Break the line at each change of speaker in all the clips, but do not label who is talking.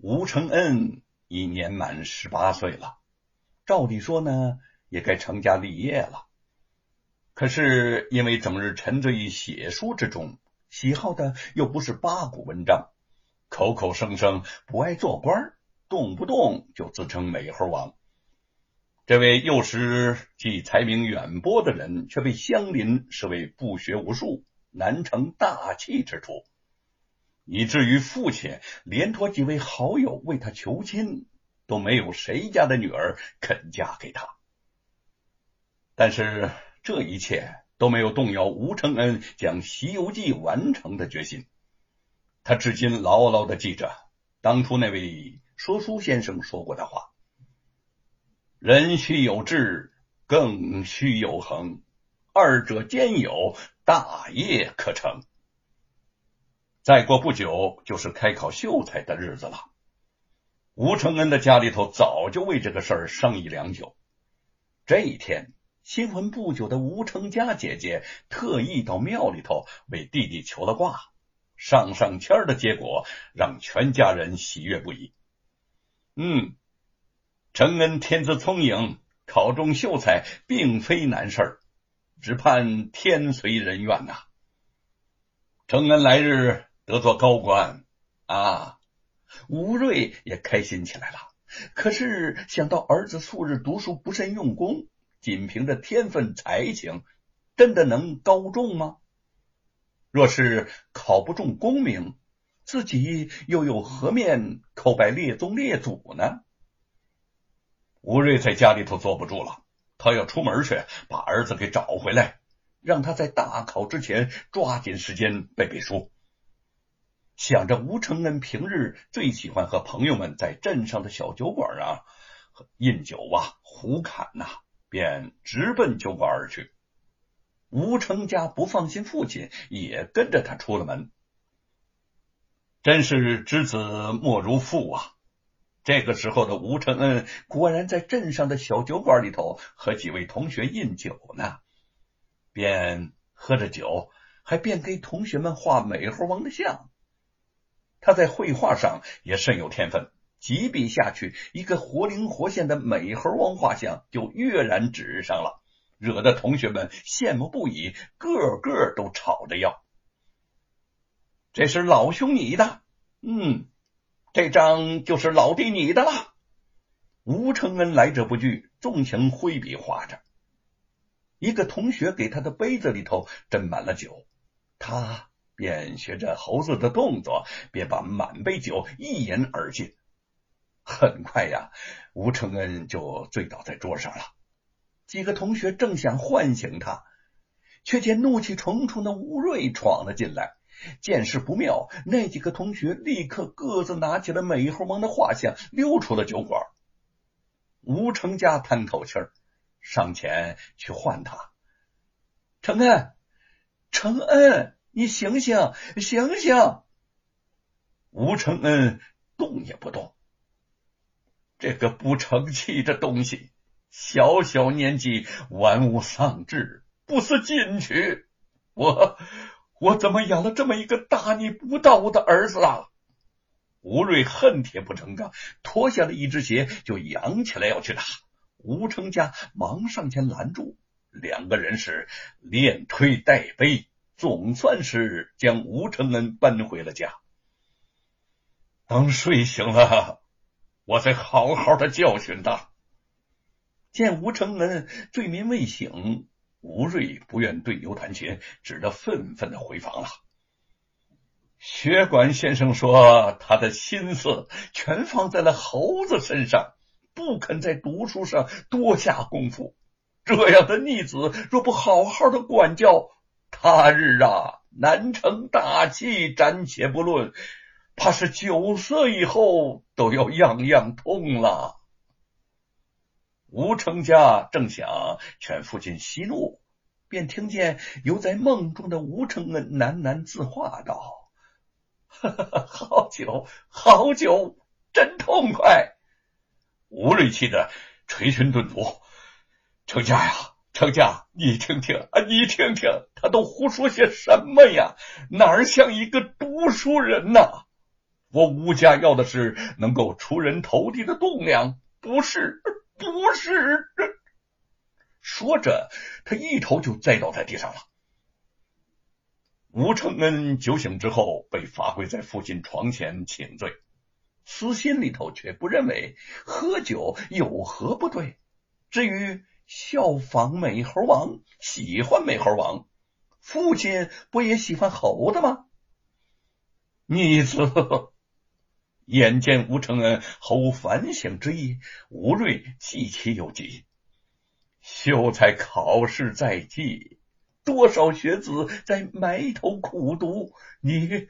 吴承恩已年满十八岁了，照理说呢，也该成家立业了。可是因为整日沉醉于写书之中，喜好的又不是八股文章，口口声声不爱做官，动不动就自称美猴王。这位幼时既才名远播的人，却被乡邻视为不学无术、难成大器之徒，以至于父亲连托几位好友为他求亲，都没有谁家的女儿肯嫁给他。但是。这一切都没有动摇吴承恩将《西游记》完成的决心。他至今牢牢的记着当初那位说书先生说过的话：“人须有志，更须有恒，二者兼有，大业可成。”再过不久就是开考秀才的日子了。吴承恩的家里头早就为这个事儿商议良久。这一天。新婚不久的吴成家姐姐特意到庙里头为弟弟求了卦，上上签的结果让全家人喜悦不已。嗯，承恩天资聪颖，考中秀才并非难事儿，只盼天随人愿呐。承恩来日得做高官啊！吴瑞也开心起来了。可是想到儿子素日读书不甚用功。仅凭着天分才情，真的能高中吗？若是考不中功名，自己又有何面叩拜列宗列祖呢？吴瑞在家里头坐不住了，他要出门去把儿子给找回来，让他在大考之前抓紧时间背背书。想着吴承恩平日最喜欢和朋友们在镇上的小酒馆啊饮酒啊胡侃呐。便直奔酒馆而去。吴成家不放心父亲，也跟着他出了门。真是知子莫如父啊！这个时候的吴承恩果然在镇上的小酒馆里头和几位同学饮酒呢，便喝着酒，还便给同学们画美猴王的像。他在绘画上也甚有天分。几笔下去，一个活灵活现的美猴王画像就跃然纸上了，惹得同学们羡慕不已，个个都吵着要。这是老兄你的，嗯，这张就是老弟你的了。吴承恩来者不拒，纵情挥笔画着。一个同学给他的杯子里头斟满了酒，他便学着猴子的动作，便把满杯酒一饮而尽。很快呀，吴承恩就醉倒在桌上了。几个同学正想唤醒他，却见怒气冲冲的吴瑞闯了进来。见势不妙，那几个同学立刻各自拿起了美猴王的画像，溜出了酒馆。吴成家叹口气儿，上前去唤他：“承恩，承恩，你醒醒，醒醒！”吴承恩动也不动。这个不成器的东西，小小年纪玩物丧志，不思进取。我我怎么养了这么一个大逆不道的儿子啊？吴瑞恨铁不成钢，脱下了一只鞋就扬起来要去打。吴成家忙上前拦住，两个人是连推带背，总算是将吴承恩搬回了家。等睡醒了。我再好好的教训他。见吴承恩醉眠未醒，吴瑞不愿对牛弹琴，只得愤愤的回房了。血管先生说，他的心思全放在了猴子身上，不肯在读书上多下功夫。这样的逆子，若不好好的管教，他日啊难成大器，暂且不论。怕是九色以后都要样样通了。吴成家正想劝父亲息怒，便听见犹在梦中的吴承恩喃喃自话道：“ 好酒，好酒，真痛快！”吴瑞气的捶胸顿足：“成家呀，成家，你听听啊，你听听，他都胡说些什么呀？哪儿像一个读书人呐？”我吴家要的是能够出人头地的栋梁，不是，不是。说着，他一头就栽倒在地上了。吴承恩酒醒之后，被罚跪在父亲床前请罪，私心里头却不认为喝酒有何不对。至于效仿美猴王，喜欢美猴王，父亲不也喜欢猴子吗？逆子。眼见吴承恩毫无反省之意，吴瑞既气又急。秀才考试在即，多少学子在埋头苦读，你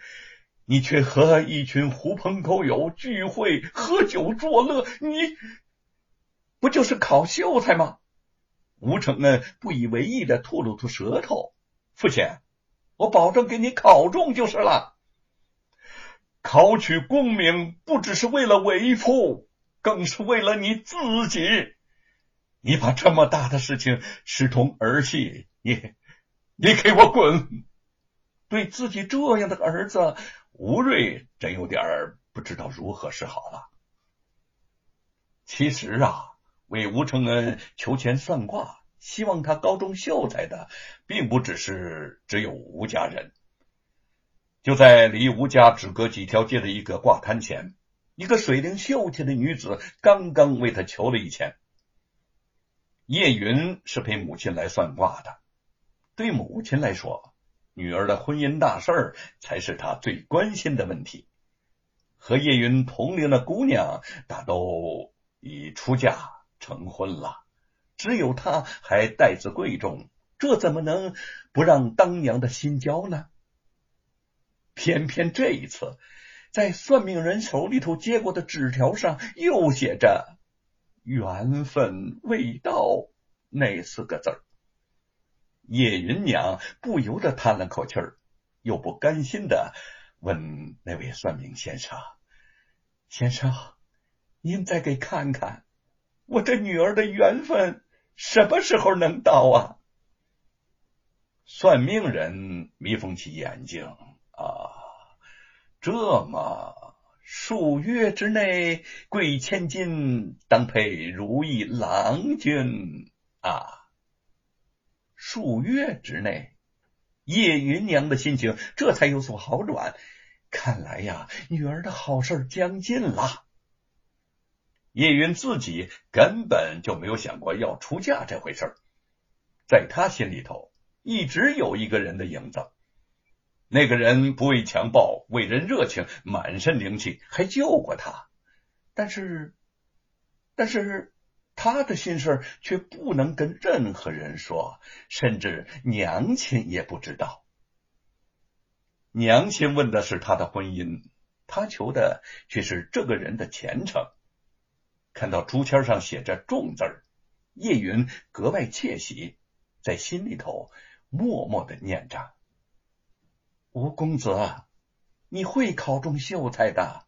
你却和一群狐朋狗友聚会喝酒作乐，你不就是考秀才吗？吴承恩不以为意的吐了吐舌头。父亲，我保证给你考中就是了。考取功名不只是为了为父，更是为了你自己。你把这么大的事情视同儿戏，你你给我滚！对自己这样的儿子，吴瑞真有点不知道如何是好了。其实啊，为吴承恩求签算卦，希望他高中秀才的，并不只是只有吴家人。就在离吴家只隔几条街的一个卦摊前，一个水灵秀气的女子刚刚为他求了一签。叶云是陪母亲来算卦的，对母亲来说，女儿的婚姻大事儿才是她最关心的问题。和叶云同龄的姑娘大都已出嫁成婚了，只有他还待字贵重，这怎么能不让当娘的心焦呢？偏偏这一次，在算命人手里头接过的纸条上又写着“缘分未到”那四个字儿。叶云娘不由得叹了口气儿，又不甘心的问那位算命先生：“先生，您再给看看，我这女儿的缘分什么时候能到啊？”算命人眯缝起眼睛。啊，这么数月之内贵千金，当配如意郎君啊！数月之内，叶云娘的心情这才有所好转。看来呀，女儿的好事将近了。叶云自己根本就没有想过要出嫁这回事在他心里头一直有一个人的影子。那个人不畏强暴，为人热情，满身灵气，还救过他。但是，但是他的心事却不能跟任何人说，甚至娘亲也不知道。娘亲问的是他的婚姻，他求的却是这个人的前程。看到竹签上写着“重”字儿，叶云格外窃喜，在心里头默默的念着。吴公子，你会考中秀才的。